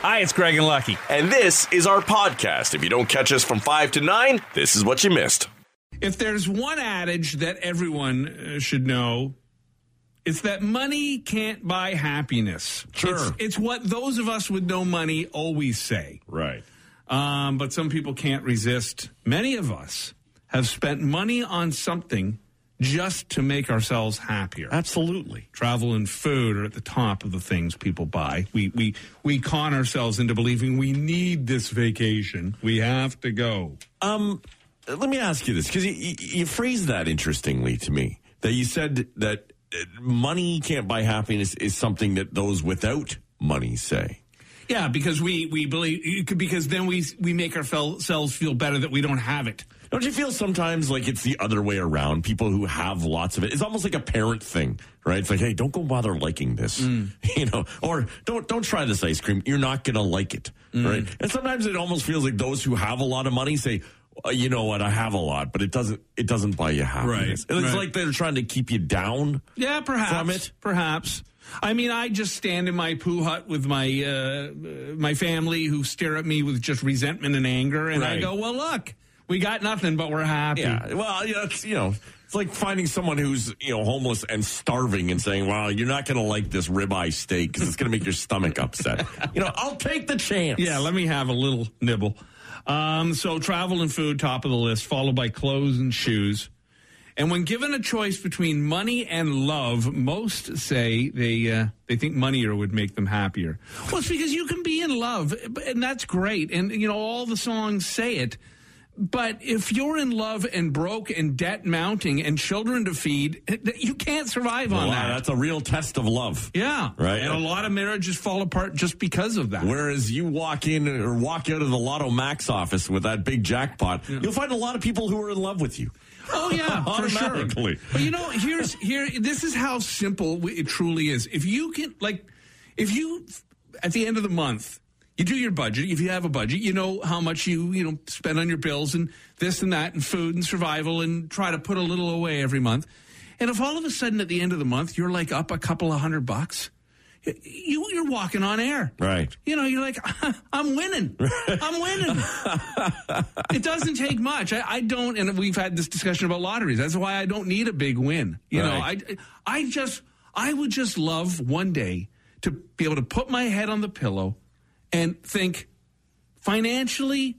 Hi, it's Craig and Lucky. And this is our podcast. If you don't catch us from 5 to 9, this is what you missed. If there's one adage that everyone uh, should know, it's that money can't buy happiness. Sure. It's, it's what those of us with no money always say. Right. Um, but some people can't resist. Many of us have spent money on something just to make ourselves happier. Absolutely. Travel and food are at the top of the things people buy. We we we con ourselves into believing we need this vacation. We have to go. Um, let me ask you this because you, you, you phrased that interestingly to me. That you said that uh, money can't buy happiness is something that those without money say. Yeah, because we we believe because then we we make ourselves feel better that we don't have it. Don't you feel sometimes like it's the other way around? People who have lots of it. It's almost like a parent thing, right? It's like, hey, don't go bother liking this, Mm. you know, or don't don't try this ice cream. You're not gonna like it, Mm. right? And sometimes it almost feels like those who have a lot of money say, uh, you know what, I have a lot, but it doesn't it doesn't buy you happiness. Right, it's right. like they're trying to keep you down. Yeah, perhaps. From it? Perhaps. I mean, I just stand in my poo hut with my uh, my family who stare at me with just resentment and anger, and I go, "Well, look, we got nothing, but we're happy." Yeah, well, you know, it's, you know, it's like finding someone who's you know homeless and starving and saying, "Well, you're not going to like this ribeye steak because it's going to make your stomach upset." You know, I'll take the chance. Yeah, let me have a little nibble. Um, so travel and food, top of the list, followed by clothes and shoes. And when given a choice between money and love, most say they uh, they think money would make them happier. Well, it's because you can be in love, and that's great. And you know all the songs say it. But if you're in love and broke and debt mounting and children to feed, you can't survive on Wow, that. that's a real test of love. yeah, Right. And a lot of marriages fall apart just because of that. Whereas you walk in or walk out of the Lotto Max office with that big jackpot, you'll find a lot of people who are in love with you. Oh yeah, for sure. Automatically. But you know, here's here. This is how simple it truly is. If you can, like, if you at the end of the month. You do your budget. If you have a budget, you know how much you you know spend on your bills and this and that and food and survival and try to put a little away every month. And if all of a sudden at the end of the month you're like up a couple of hundred bucks, you you're walking on air. Right. You know, you're like, I'm winning. I'm winning. it doesn't take much. I, I don't, and we've had this discussion about lotteries. That's why I don't need a big win. You know, I, I just, I would just love one day to be able to put my head on the pillow and think, financially,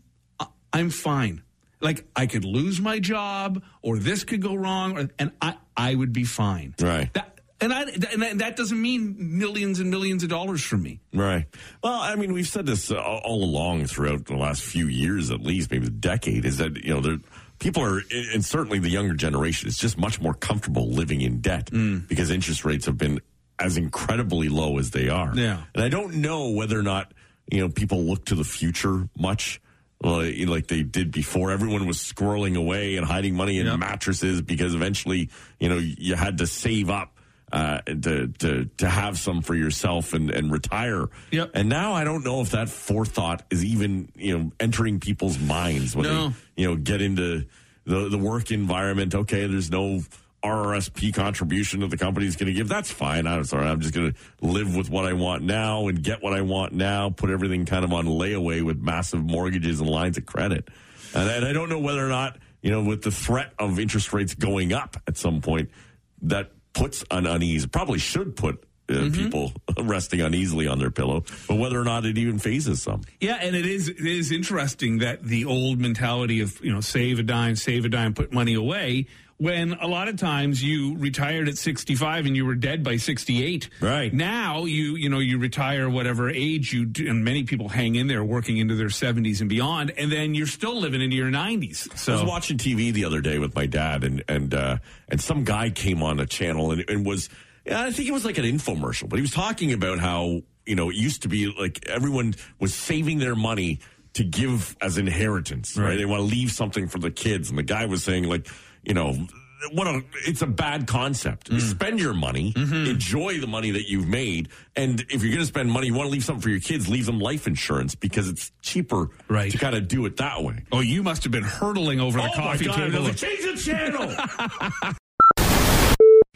I'm fine. Like I could lose my job, or this could go wrong, or, and I, I would be fine. Right. That, and I, and that- doesn't mean millions and millions of dollars for me. Right. Well, I mean, we've said this all along throughout the last few years, at least maybe a decade, is that you know there people are, and certainly the younger generation is just much more comfortable living in debt Mm. because interest rates have been as incredibly low as they are. Yeah. And I don't know whether or not you know people look to the future much. Like, like they did before, everyone was squirreling away and hiding money in mattresses because eventually, you know, you had to save up uh, to to to have some for yourself and and retire. Yep. And now I don't know if that forethought is even you know entering people's minds when No. they you know get into the the work environment. Okay, there's no RRSP contribution that the company is going to give. That's fine. I'm sorry. I'm just going to live with what I want now and get what I want now. Put everything kind of on layaway with massive mortgages and lines of credit. And, and I don't know whether or not you know with the threat of interest rates going up at some point that puts an unease. Probably should put. Uh, People resting uneasily on their pillow, but whether or not it even phases some. Yeah, and it is it is interesting that the old mentality of you know save a dime, save a dime, put money away. When a lot of times you retired at sixty five and you were dead by sixty eight. Right. now, you you know you retire whatever age you do, and many people hang in there working into their seventies and beyond, and then you're still living into your nineties. So I was watching TV the other day with my dad, and and uh, and some guy came on a channel and, and was, I think it was like an infomercial, but he was talking about how you know it used to be like everyone was saving their money to give as inheritance, right? Right. They want to leave something for the kids, and the guy was saying like, you know. What a, it's a bad concept. Mm. Spend your money, Mm-hmm. enjoy the money that you've made, and if you're going to spend money, you want to leave something for your kids, leave them life insurance because it's cheaper Right. to kind of do it that way. oh, you must have been hurtling over the Oh coffee my God, table. Change the channel.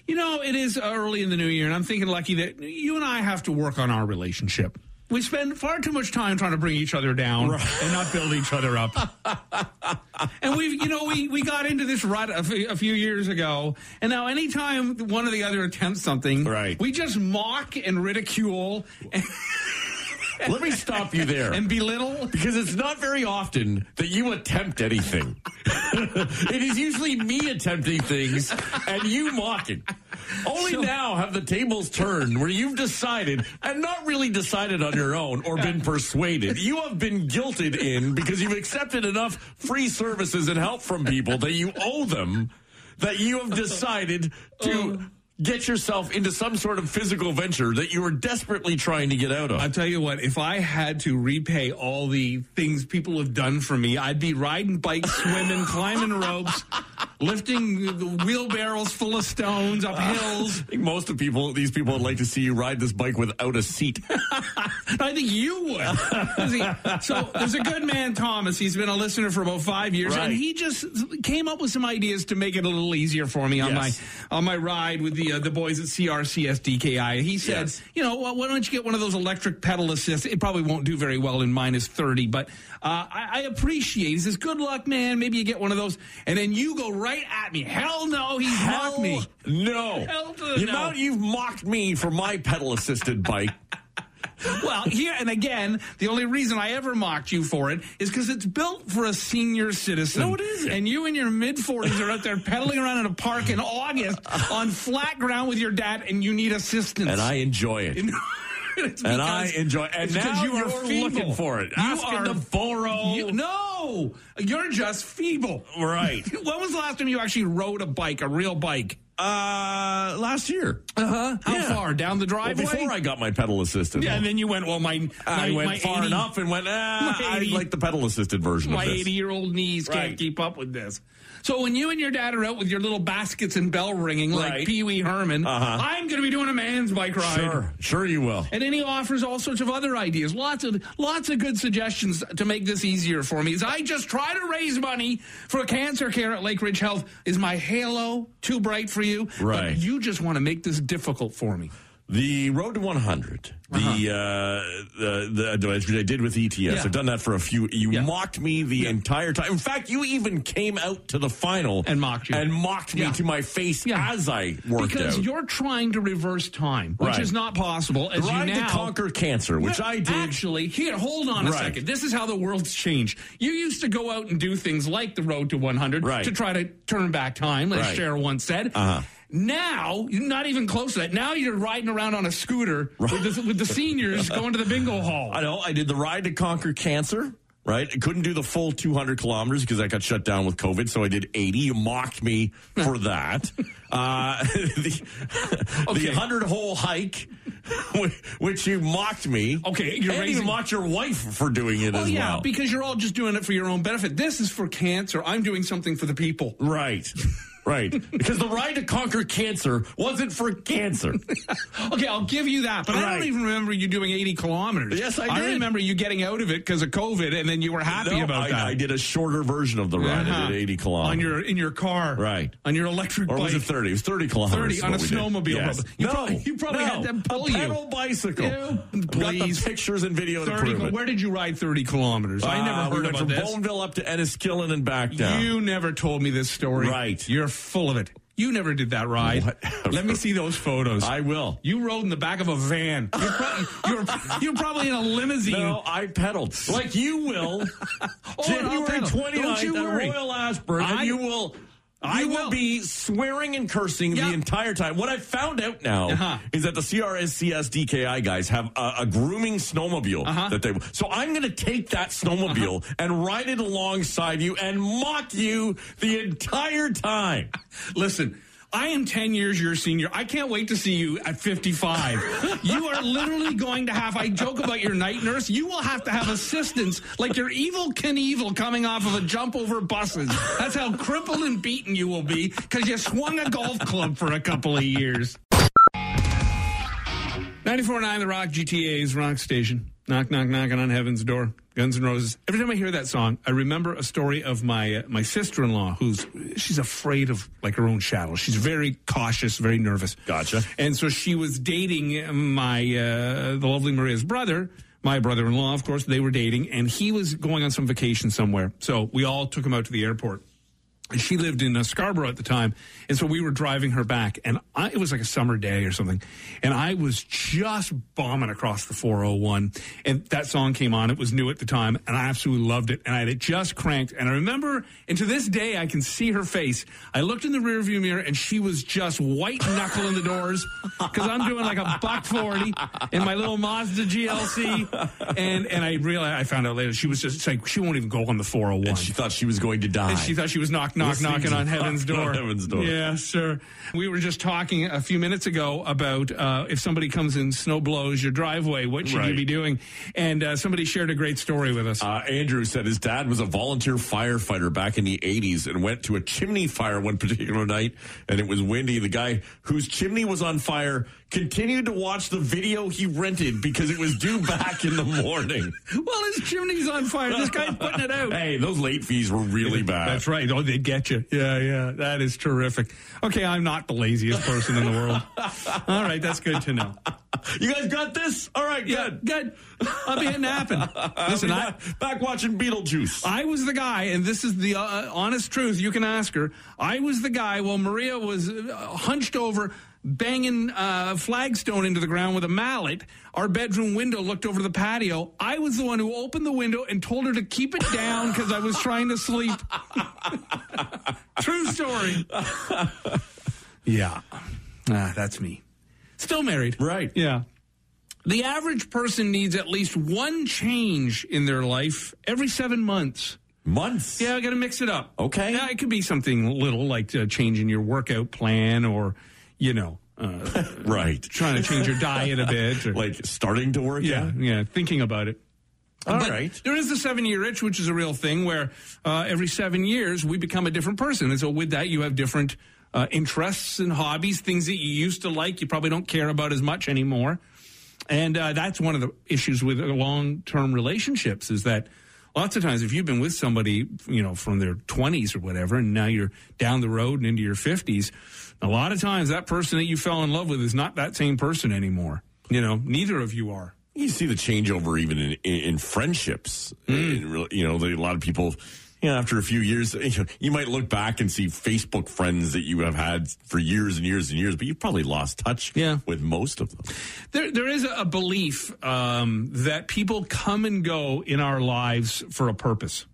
You know, it is early in the new year, and I'm thinking, Lucky, that you and I have to work on our relationship. We spend far too much time trying to bring each other down and not build each other up. and we, you know, we, we got into this rut a, f- a few years ago, and now anytime one or the other attempts something, Right. we just mock and ridicule and, Let me stop you there. and belittle. Because it's not very often that you attempt anything. it is usually me attempting things and you mocking. Only now have the tables turned where you've decided, and not really decided on your own or been persuaded. You have been guilted in because you've accepted enough free services and help from people that you owe them that you have decided to oh. Get yourself into some sort of physical venture that you are desperately trying to get out of. I'll tell you what, if I had to repay all the things people have done for me, I'd be riding bikes, swimming, climbing ropes, lifting wheelbarrows full of stones up hills. I think most of people, these people would like to see you ride this bike without a seat. I think you would. so there's a good man, Thomas. He's been a listener for about five years, Right. and he just came up with some ideas to make it a little easier for me on Yes. my on my ride with the uh, the boys at CRCSDKI. He said, Yes. you know, well, why don't you get one of those electric pedal assists? It probably won't do very well in minus thirty, but uh, I, I appreciate. He says, good luck, man. Maybe you get one of those, and then you go right at me. Hell no, he's mocked me. No. Hell to the no. amount you've mocked me for my pedal assisted bike. Well, here and again, the only reason I ever mocked you for it is because it's built for a senior citizen. No, it isn't. And you in your mid 40s are out there pedaling around in a park in August on flat ground with your dad, and you need assistance. And I enjoy it. And I enjoy And it's because now you are feeble. looking for it. You Asking are- to borrow. You- no, you're just feeble. Right. when was the last time you actually rode a bike, a real bike? Uh, last year. Uh huh. How Yeah. far down the Well, driveway? before I got my pedal assisted. yeah, and then you went. Well, my I my, went my far 80 enough and went, ah, My I like the pedal assisted version My of this. 80 year old knees can't keep up with this. So when you and your dad are out with your little baskets and bell ringing like Right. Pee Wee Herman, Uh-huh. I'm going to be doing a man's bike ride. Sure, sure you will. And then he offers all sorts of other ideas, lots of lots of good suggestions to make this easier for me. As I just try to raise money for cancer care at Lakeridge Health, is my halo too bright for you? Right. But you just want to make this difficult for me. The Road to 100, the, uh, the, the, I did with ETS. Uh-huh. Yeah. I've done that for a few. You Yeah. mocked me the entire time. In fact, you even came out to the final And mocked you. and mocked me Yeah. to my face Yeah. as I worked because out. you're trying to reverse time, which Right. is not possible. As Ride you now, to conquer cancer, which I did. Actually, here, hold on a Right. second. This is how the world's changed. You used to go out and do things like the road to 100 Right. to try to turn back time, as. Cher once said. Uh-huh. Now, you're not even close to that. Now you're riding around on a scooter with, the, with the seniors going to the bingo hall. I know. I did the ride to conquer cancer. Right, I couldn't do the full 200 kilometers because I got shut down with COVID, so I did 80. You mocked me for that. uh, the Okay. the 100 hole hike, which- you mocked me. Okay, you're and raising- even mocked your wife for doing it as Well, as yeah, well. because you're all just doing it for your own benefit. This is for cancer. I'm doing something for the people. right, right. because the ride to conquer cancer wasn't for cancer. Okay, I'll give you that, but I don't even remember you doing 80 kilometers. Yes, I did. I remember you getting out of it because of COVID, and then you were happy No, about I, that. I did a shorter version of the ride. Uh-huh. did 80 kilometers. on your in your car, Right. On your electric or bike. was it 30? It was 30 kilometers. 30 on a did. snowmobile, Yes. You no, probably- you probably no, had them pull a you. pedal bicycle. Yeah, Got please. the pictures and video to 30 prove it. Where did you ride 30 kilometers? I Uh, never we heard went about from this. Bowmanville up to Enniskillen and back down. You never told me this story. Right. You're full of it. You never did that ride. Let me see those photos. I will. You rode in the back of a van. You're, pro- you're, you're probably in a limousine. No, I pedaled like you will. Oh, January pedal. 29th Don't you at. Royal Ashburn, I- and you will. I will will. be swearing and cursing Yeah. the entire time. What I found out now Uh-huh. is that the CRSCS DKI guys have a, a grooming snowmobile Uh-huh. that they. So I'm going to take that snowmobile and ride it alongside you and mock you the entire time. Listen, I am 10 years your senior. I can't wait to see you at 55. you are literally going to have, I joke about your night nurse, you will have to have assistance like you're Evel Knievel coming off of a jump over buses. That's how crippled and beaten you will be because you swung a golf club for a couple of years. 94.9 The Rock, GTA's Rock Station. Knock, knock, knocking on heaven's door. Guns N' Roses. Every time I hear that song, I remember a story of my uh, my sister in law, who's she's afraid of like her own shadow. She's very cautious, very nervous. Gotcha. And so she was dating my uh, the lovely Maria's brother my brother-in-law, of course, they were dating, and he was going on some vacation somewhere. So we all took him out to the airport. She lived in uh, Scarborough at the time, and so we were driving her back, and I, it was like a summer day or something, and I was just bombing across the 401, and that song came on. It was new at the time, and I absolutely loved it, and I had it just cranked, and I remember, and to this day, I can see her face. I looked in the rearview mirror, and she was just white knuckling the doors because I'm doing like a buck forty in my little Mazda GLC, and and I realized I found out later she was just like she won't even go on the 401. And she thought she was going to die. And she thought she was knock, knock, knocking on heaven's on door. heaven's door. Yeah, sure. We were just talking a few minutes ago about uh, if somebody comes and snow blows your driveway, what should you be doing? And uh, somebody shared a great story with us. Uh, Andrew said his dad was a volunteer firefighter back in the 80s and went to a chimney fire one particular night and it was windy. The guy whose chimney was on fire continued to watch the video he rented because it was due back in the morning. well, his chimney's on fire. This guy's putting it out. Hey, those late fees were really bad. That's right. Oh, they get you. Yeah, yeah. That is terrific. Okay, I'm not the laziest person in the world. All right, that's good to know. You guys got this? All right, Yeah, good. good. I'll be napping. Listen, I'll I, back watching Beetlejuice. I was the guy, and this is the uh, honest truth. You can ask her. I was the guy while Maria was uh, hunched over, banging uh, flagstone into the ground with a mallet. Our bedroom window looked over the patio. I was the one who opened the window and told her to keep it down because I was trying to sleep. True story. yeah, ah, that's me. Still married. Right. Yeah. The average person needs at least one change in their life every seven months. Months. Yeah, I got to mix it up. Okay. Yeah, it could be something little like uh, changing your workout plan or, you know, uh, Right. trying to change your diet a bit. Or, Like starting to work yeah, out? yeah, thinking about it. All But right. There is the seven year itch, which is a real thing where uh, every seven years we become a different person. And so with that, you have different uh, interests and hobbies, things that you used to like, you probably don't care about as much anymore. And uh, that's one of the issues with long term relationships is that lots of times if you've been with somebody, you know, from their 20s or whatever, and now you're down the road and into your 50s, a lot of times that person that you fell in love with is not that same person anymore. You know, neither of you are. You see the changeover even in, in, in friendships. In you know, a lot of people, you know, after a few years, you, you might look back and see Facebook friends that you have had for years and years and years, but you've probably lost touch Yeah. with most of them. There, there is a belief um, that people come and go in our lives for a purpose.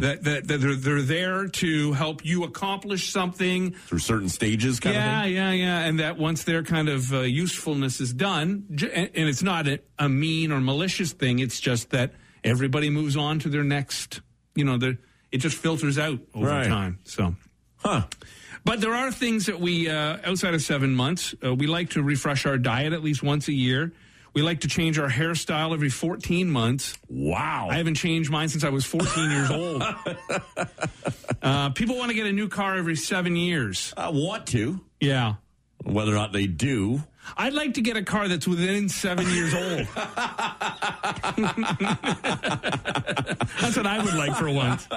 That, that, that they're, they're there to help you accomplish something. Through certain stages, kind Yeah, of thing. yeah, yeah. And that once their kind of uh, usefulness is done, and, and it's not a, a mean or malicious thing, it's just that everybody moves on to their next, you know, the, it just filters out over Right. time. So. Huh. But there are things that we, uh, outside of seven months, uh, we like to refresh our diet at least once a year. We like to change our hairstyle every 14 months. Wow. I haven't changed mine since I was 14 years old. Uh, people want to get a new car every seven years. I want to. Yeah. Whether or not they do. I'd like to get a car that's within seven years old. that's what I would like for once.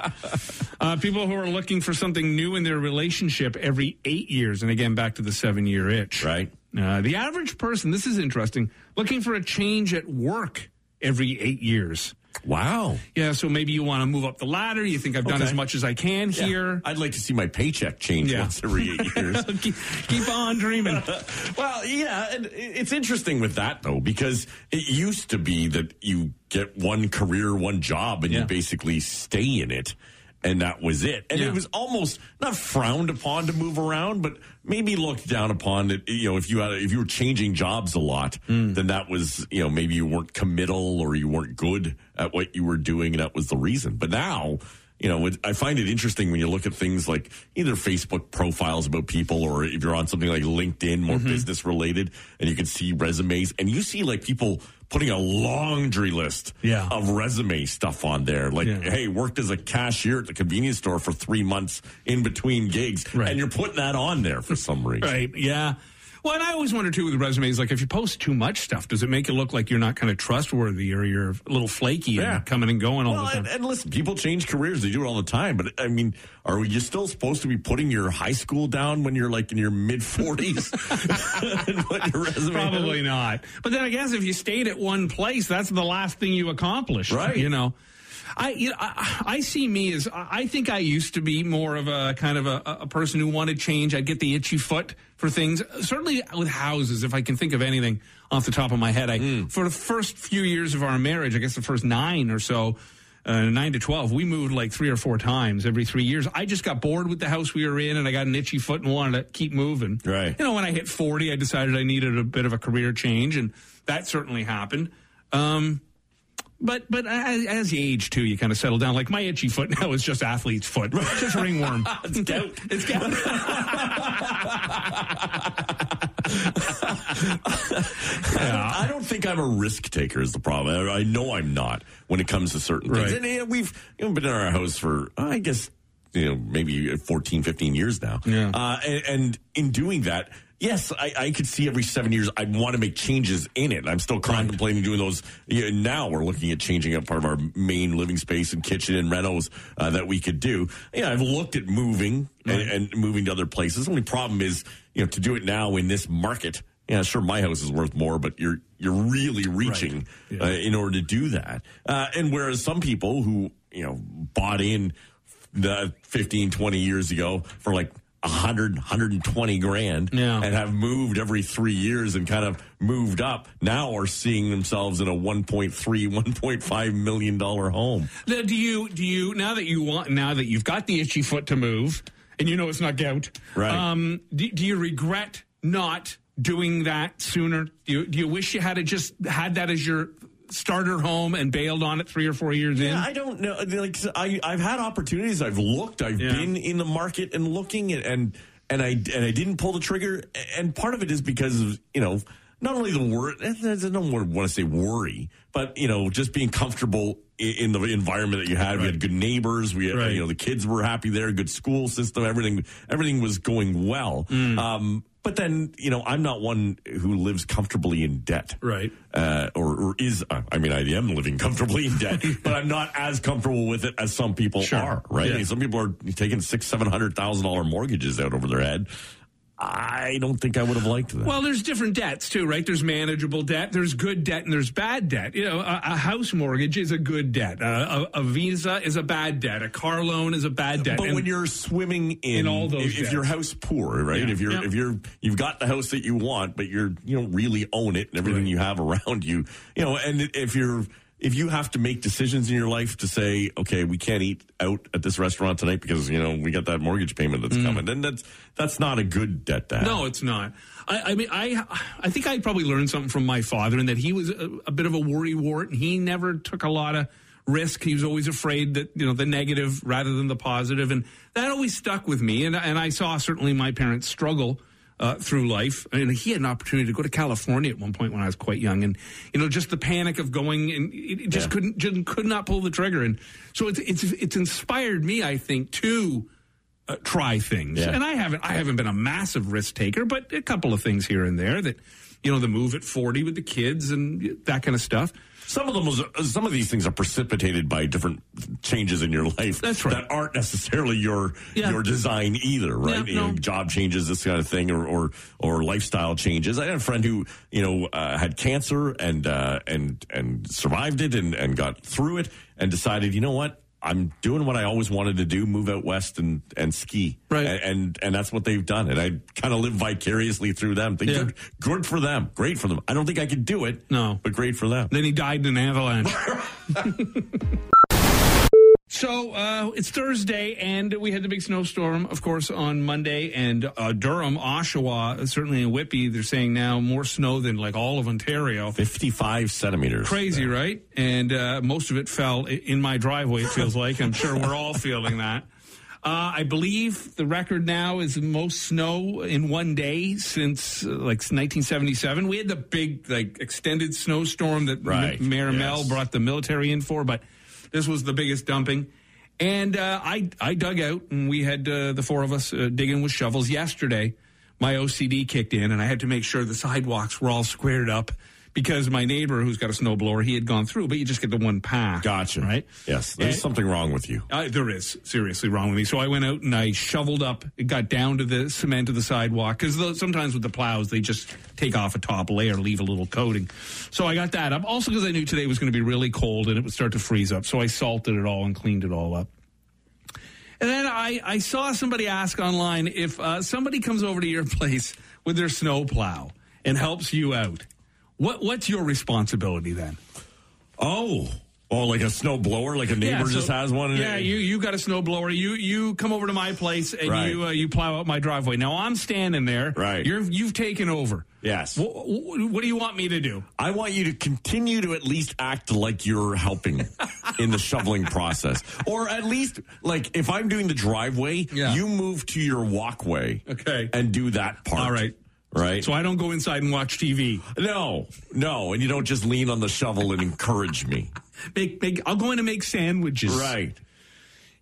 Uh, people who are looking for something new in their relationship every eight years. And again, back to the seven year itch. Right. Uh, the average person, this is interesting, looking for a change at work every eight years. Wow. Yeah, so maybe you want to move up the ladder. You think I've done Okay. as much as I can here. I'd like to see my paycheck change Yeah. once every eight years. keep, keep on dreaming. Well, yeah, and it's interesting with that though because it used to be that you get one career, one job, and Yeah. you basically stay in it, and that was it. And Yeah. it was almost not frowned upon to move around, but maybe looked down upon it. You know, if you had if you were changing jobs a lot, Hmm. then that was you know maybe you weren't committal or you weren't good at what you were doing, and that was the reason. But now. You know, I find it interesting when you look at things like either Facebook profiles about people or if you're on something like LinkedIn, more Mm-hmm. business related, and you can see resumes and you see like people putting a laundry list Yeah. of resume stuff on there. Like, Yeah. hey, worked as a cashier at the convenience store for three months in between gigs. Right. And you're putting that on there for some reason. Right. Yeah. Well, and I always wonder too with resumes, like if you post too much stuff, does it make it look like you're not kind of trustworthy or you're a little flaky Yeah. and coming and going all Well, the time? and, and listen, people change careers; they do it all the time. But I mean, are you still supposed to be putting your high school down when you're like in your mid forties? Probably not. But then I guess if you stayed at one place, that's the last thing you accomplished. Right. You know. I, you know, I I see me as I think I used to be more of a kind of a, a person who wanted change. I'd get the itchy foot for things. Certainly with houses, if I can think of anything off the top of my head. I Hmm. for the first few years of our marriage, I guess the first nine or so, uh, nine to twelve, we moved like three or four times every three years. I just got bored with the house we were in, and I got an itchy foot and wanted to keep moving. Right. You know, when I hit forty, I decided I needed a bit of a career change, and that certainly happened. Um, but but as, as you age too, you kind of settle down. Like my itchy foot now is just athlete's foot, just ringworm. it's gout. It's gout. I don't think I'm a risk taker. Is the problem? I I know I'm not when it comes to certain things. Right. And uh, we've you know, been in our house for I guess you know maybe 14, 15 years now. Yeah. Uh, and, and in doing that. Yes, I, I could see every seven years I'd want to make changes in it. I'm still contemplating doing those. You know, now we're looking at changing up part of our main living space and kitchen and renos uh, that we could do. Yeah, I've looked at moving and, and moving to other places. The only problem is, you know, to do it now in this market. Yeah, sure, my house is worth more, but you're you're really reaching Yeah. uh, in order to do that. Uh, and whereas some people who you know bought in the 15, 20 years ago for like 100, 120 grand Yeah. and have moved every three years and kind of moved up now are seeing themselves in a 1.3, 1.5 million dollar home. Now, do you do you now that you want now that you've got the itchy foot to move and you know it's not gout? Right. Um, do, do you regret not doing that sooner? Do you, do you wish you had just had that as your starter home and bailed on it three or four years in? I don't know. Like I, I've had opportunities. I've looked. I've Yeah. been in the market and looking, and, and and I and I didn't pull the trigger. And part of it is because of you know not only the worry. I don't want to say worry, but you know just being comfortable in the environment that you had. We had good neighbors. We had, Right. you know the kids were happy there. Good school system. Everything everything was going well. Mm. Um, but then you know I'm not one who lives comfortably in debt Right. uh, or, or is uh, I mean I am living comfortably in debt, but I'm not as comfortable with it as some people Sure. are. Right? Yeah. Some people are taking six, seven hundred thousand dollar mortgages out over their head. I don't think I would have liked that. Well, there's different debts too, right? There's manageable debt, there's good debt, and there's bad debt. You know, a, a house mortgage is a good debt. A, a, a visa is a bad debt. A car loan is a bad debt. but And- when you're swimming in, In all those if, your debts. house poor, right? Yeah. If you're Yeah. if you're you've got the house that you want, but you're you don't really own it and everything Right. you have around you, you know, and if you're if you have to make decisions in your life to say, okay, we can't eat out at this restaurant tonight because you know we got that mortgage payment that's coming, then that's that's not a good debt to have. Mm. No, it's not. I, I mean, I I think I probably learned something from my father in that he was a, a bit of a worry wart, and he never took a lot of risk. He was always afraid that you know the negative rather than the positive, and that always stuck with me. And and I saw certainly my parents struggle. Uh, through life, and he had an opportunity to go to California at one point when I was quite young, and you know, just the panic of going, and it it just Yeah. couldn't, just could not pull the trigger, and so it's it's it's inspired me, I think, to uh, try things. Yeah. And I haven't I haven't been a massive risk taker, but a couple of things here and there that you know the move at 40 with the kids and that kind of stuff. Some of them was some of these things are precipitated by different changes in your life That's right. that aren't necessarily your Yeah. your design either, right? Yeah, You know, job changes, this kind of thing, or or, or lifestyle changes. I had a friend who you know uh, had cancer and uh, and and survived it and and got through it and decided, you know what. I'm doing what I always wanted to do: move out west and and ski, Right. And and, and that's what they've done. And I kind of live vicariously through them. Think Yeah. good, good for them, great for them. I don't think I could do it, No. but great for them. Then he died in an avalanche. So uh, it's Thursday, and we had the big snowstorm, of course, on Monday. And uh, Durham, Oshawa, certainly in Whitby, they're saying now more snow than like all of Ontario. 55 centimeters. Crazy, right? And uh, most of it fell in my driveway, it feels like. I'm sure we're all feeling that. Uh, I believe the record now is the most snow in one day since uh, like 1977. We had the big, like, extended snowstorm that Right, M- Mayor yes. Mel brought the military in for, but this was the biggest dumping. And uh, I, I dug out, and we had uh, the four of us uh, digging with shovels yesterday. my OCD kicked in, and I had to make sure the sidewalks were all squared up because my neighbor, who's got a snowblower, he had gone through, but you just get the one path. Gotcha. Right? Yes. There's And- something wrong with you. uh, there is seriously wrong with me. So I went out and I shoveled up, it got down to the cement of the sidewalk because sometimes with the plows they just take off a top layer, leave a little coating. So I got that up. Also because I knew today was going to be really cold and it would start to freeze up. So I salted it all and cleaned it all up. And then I, I saw somebody ask online if uh, somebody comes over to your place with their snow plow and helps you out. What what's your responsibility then? Oh. Oh, like a snow blower, like a neighbor so- just has one. Yeah, it- you you got a snowblower. You you come over to my place and Right. you uh, you plow out my driveway. Now I'm standing there. Right. You're you've taken over. Yes. Wh- wh- what do you want me to do? I want you to continue to at least act like you're helping in the shoveling process. Or at least, like, if I'm doing the driveway, Yeah. you move to your walkway. Okay. And do that part. All right. Right? So I don't go inside and watch TV. no, no. And you don't just lean on the shovel and encourage me. Make, make, I'll go in and make sandwiches. Right.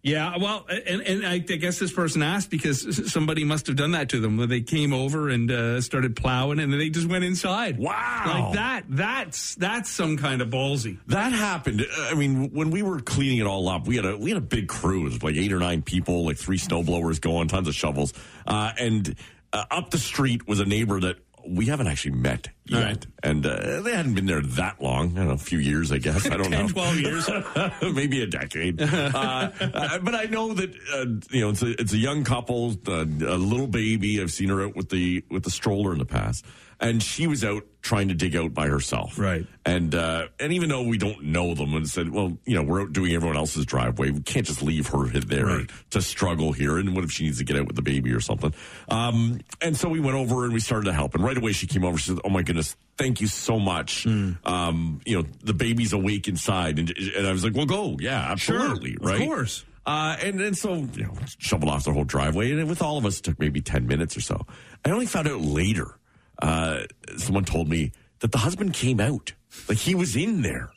Yeah. Well, and, and I, I guess this person asked because somebody must have done that to them. Where they came over and uh, started plowing, and then they just went inside. Wow. Like that. That's that's some kind of ballsy. That happened. I mean, when we were cleaning it all up, we had a we had a big crew. It was like eight or nine people, like three snowblowers going, tons of shovels, uh, and uh, up the street was a neighbor that we haven't actually met yet, Right. and uh, they hadn't been there that long. I know, a few years, I guess. I don't 10, know, 12 years. maybe a decade. Uh, uh, but I know that uh, you know it's a it's a young couple, uh, a little baby. I've seen her out with the with the stroller in the past, and she was out trying to dig out by herself. Right. And uh, and even though we don't know them, and said, well, you know, we're out doing everyone else's driveway. We can't just leave her there Right. to struggle here. And what if she needs to get out with the baby or something? Um, and so we went over and we started to help. And right away she came over. She said, "Oh my goodness, thank you so much. Hmm. Um, you know, the baby's awake inside." And, and I was like, "Well, go, yeah, absolutely, of right, of course. Uh, and and so you know, shoveled off the whole driveway, and with all of us, it took maybe ten minutes or so. I only found out later. Uh, someone told me that the husband came out, like he was in there,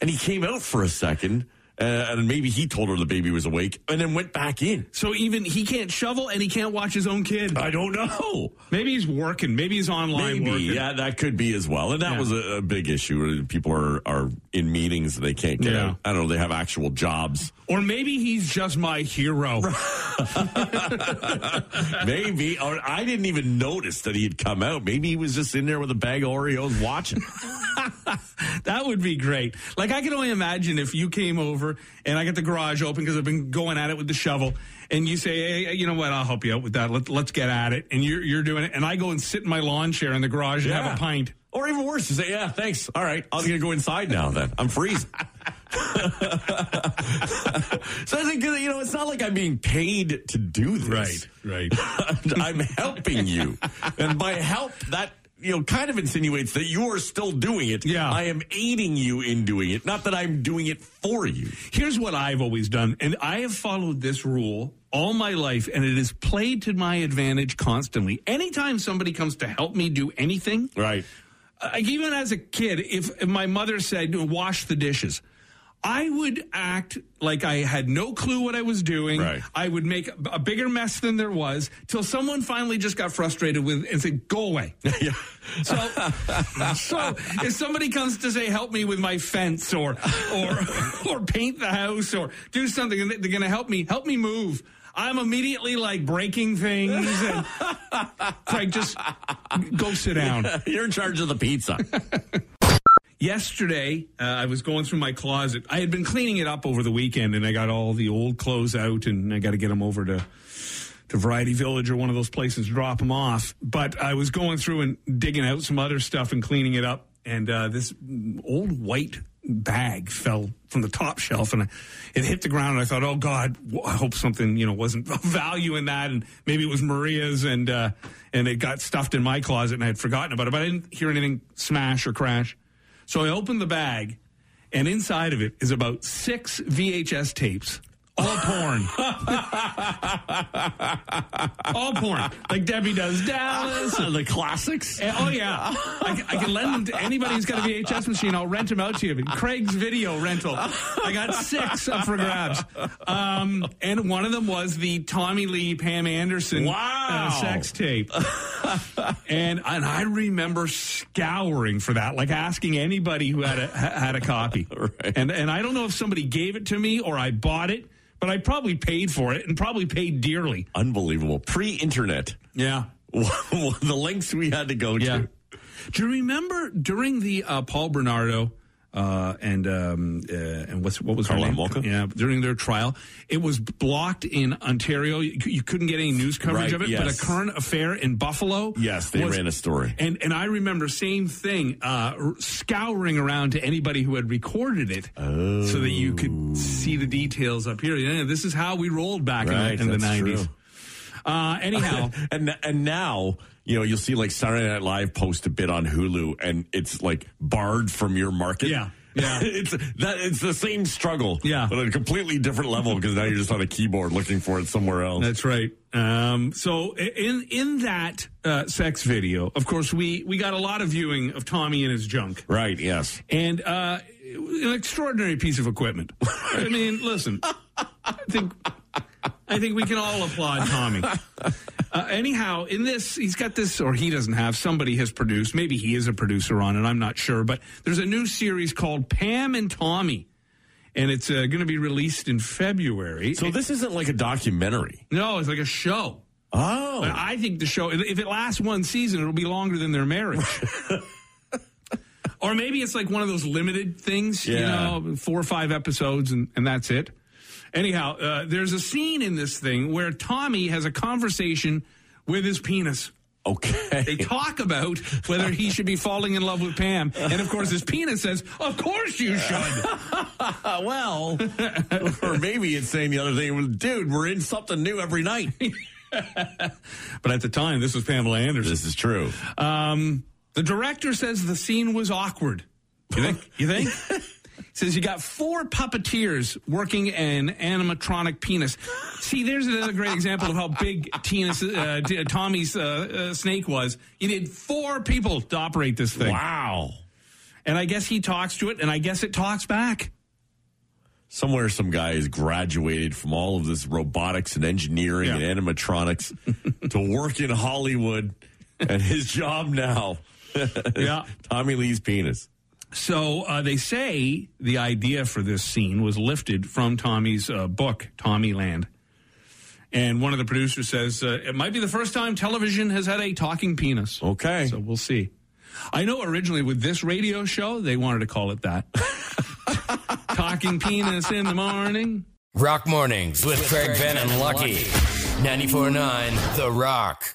and he came out for a second, uh, and maybe he told her the baby was awake, and then went back in. So even he can't shovel and he can't watch his own kid. I don't know. Maybe he's working. Maybe he's online Maybe, working. yeah, that could be as well, and that Yeah. was a, a big issue. People are are in meetings they can't get Yeah. out. I don't know. They have actual jobs. Or maybe he's just my hero. Maybe, or I didn't even notice that he had come out. Maybe he was just in there with a bag of Oreos watching. that would be great. Like I can only imagine if you came over and I got the garage open because I've been going at it with the shovel, and you say, "Hey, you know what? I'll help you out with that. Let, let's get at it." And you're you're doing it, and I go and sit in my lawn chair in the garage and have a pint. Or even worse, you say, "Yeah, thanks. All right, I'm gonna go inside now. Then I'm freezing." so I think you know, it's not like I'm being paid to do this. right. Right. I'm helping you, and by help, that you know kind of insinuates that you are still doing it. Yeah. I am aiding you in doing it, not that I'm doing it for you. Here's what I've always done, and I have followed this rule all my life, and it has played to my advantage constantly. Anytime somebody comes to help me do anything, Right. Like even as a kid, if, if my mother said wash the dishes, I would act like I had no clue what I was doing. Right. I would make a, bigger mess than there was till someone finally just got frustrated with and said, "Go away." yeah. So, so if somebody comes to say, "Help me with my fence," or or or paint the house, or do something, and they're going to help me, help me move. I'm immediately like breaking things and Craig, just go sit down. You're in charge of the pizza. Yesterday, uh, I was going through my closet. I had been cleaning it up over the weekend, and I got all the old clothes out, and I got to get them over to to Variety Village or one of those places, to drop them off. But I was going through and digging out some other stuff and cleaning it up, and uh, this old white bag fell from the top shelf, and it hit the ground. And I thought, oh God, I hope something you know wasn't of value in that, and maybe it was Maria's, and uh, and it got stuffed in my closet, and I had forgotten about it. But I didn't hear anything smash or crash. So I opened the bag, and inside of it is about six VHS tapes, All porn. All porn. Like Debbie does Dallas. the classics. And- oh, yeah. I, I can lend them to anybody who's got a VHS machine. I'll rent them out to you. Craig's video rental. I got six up for grabs. Um, and one of them was the Tommy Lee Pam Anderson Wow. uh, sex tape. and and I remember scouring for that, like asking anybody who had a had a copy. Right. And and I don't know if somebody gave it to me or I bought it, but I probably paid for it and probably paid dearly. Unbelievable. Pre-internet. Yeah. the lengths we had to go Yeah. to. Do you remember during the uh, Paul Bernardo uh, and um, uh, and what's what was her Karla name? Homolka? Yeah, during their trial, it was blocked in Ontario. You, you couldn't get any news coverage Right, of it. yes. But a current affair in Buffalo. Yes, they was- ran a story. And and I remember same thing, uh, r- scouring around to anybody who had recorded it, so that you could see the details up here. Yeah, this is how we rolled back Right, in, the, in the nineties. Uh, anyhow, and and now you know you'll see like Saturday Night Live post a bit on Hulu, and it's like barred from your market. Yeah, yeah. it's that it's the same struggle. Yeah. but at a completely different level because now you're just on a keyboard looking for it somewhere else. That's right. Um, so in in that uh, sex video, of course, we we got a lot of viewing of Tommy and his junk, right. Yes. and uh, an extraordinary piece of equipment. I mean, listen, I think I think we can all applaud Tommy. Uh, anyhow, in this, he's got this, or he doesn't have. Somebody has produced. Maybe he is a producer on it. I'm not sure, but there's a new series called Pam and Tommy. And it's uh, going to be released in February. So this isn't like a documentary. no, it's like a show. Oh, But I think the show, if it lasts one season, it'll be longer than their marriage. or maybe it's like one of those limited things, you Yeah. know, four or five episodes and, and that's it. Anyhow, uh, there's a scene in this thing where Tommy has a conversation with his penis. Okay. They talk about whether he should be falling in love with Pam. And of course, his penis says, Of course you should. Well, or maybe it's saying the other thing. Dude, we're in something new every night. but at the time, this was Pamela Anderson. this is true. Um, the director says the scene was awkward. You think? You think? says you got four puppeteers working an animatronic penis. See, there's another great example of how big Tina's, uh, Tommy's uh, uh, snake was. You need four people to operate this thing. Wow. And I guess he talks to it, and I guess it talks back. somewhere some guy has graduated from all of this robotics and engineering Yeah. and animatronics to work in Hollywood and his job now Yeah. Tommy Lee's penis. So uh, they say the idea for this scene was lifted from Tommy's uh, book, Tommyland. And one of the producers says uh, it might be the first time television has had a talking penis. Okay. So we'll see. I know originally with this radio show, they wanted to call it that. talking penis in the morning. Rock Mornings with Craig Venn and Lucky. 94.9 The Rock.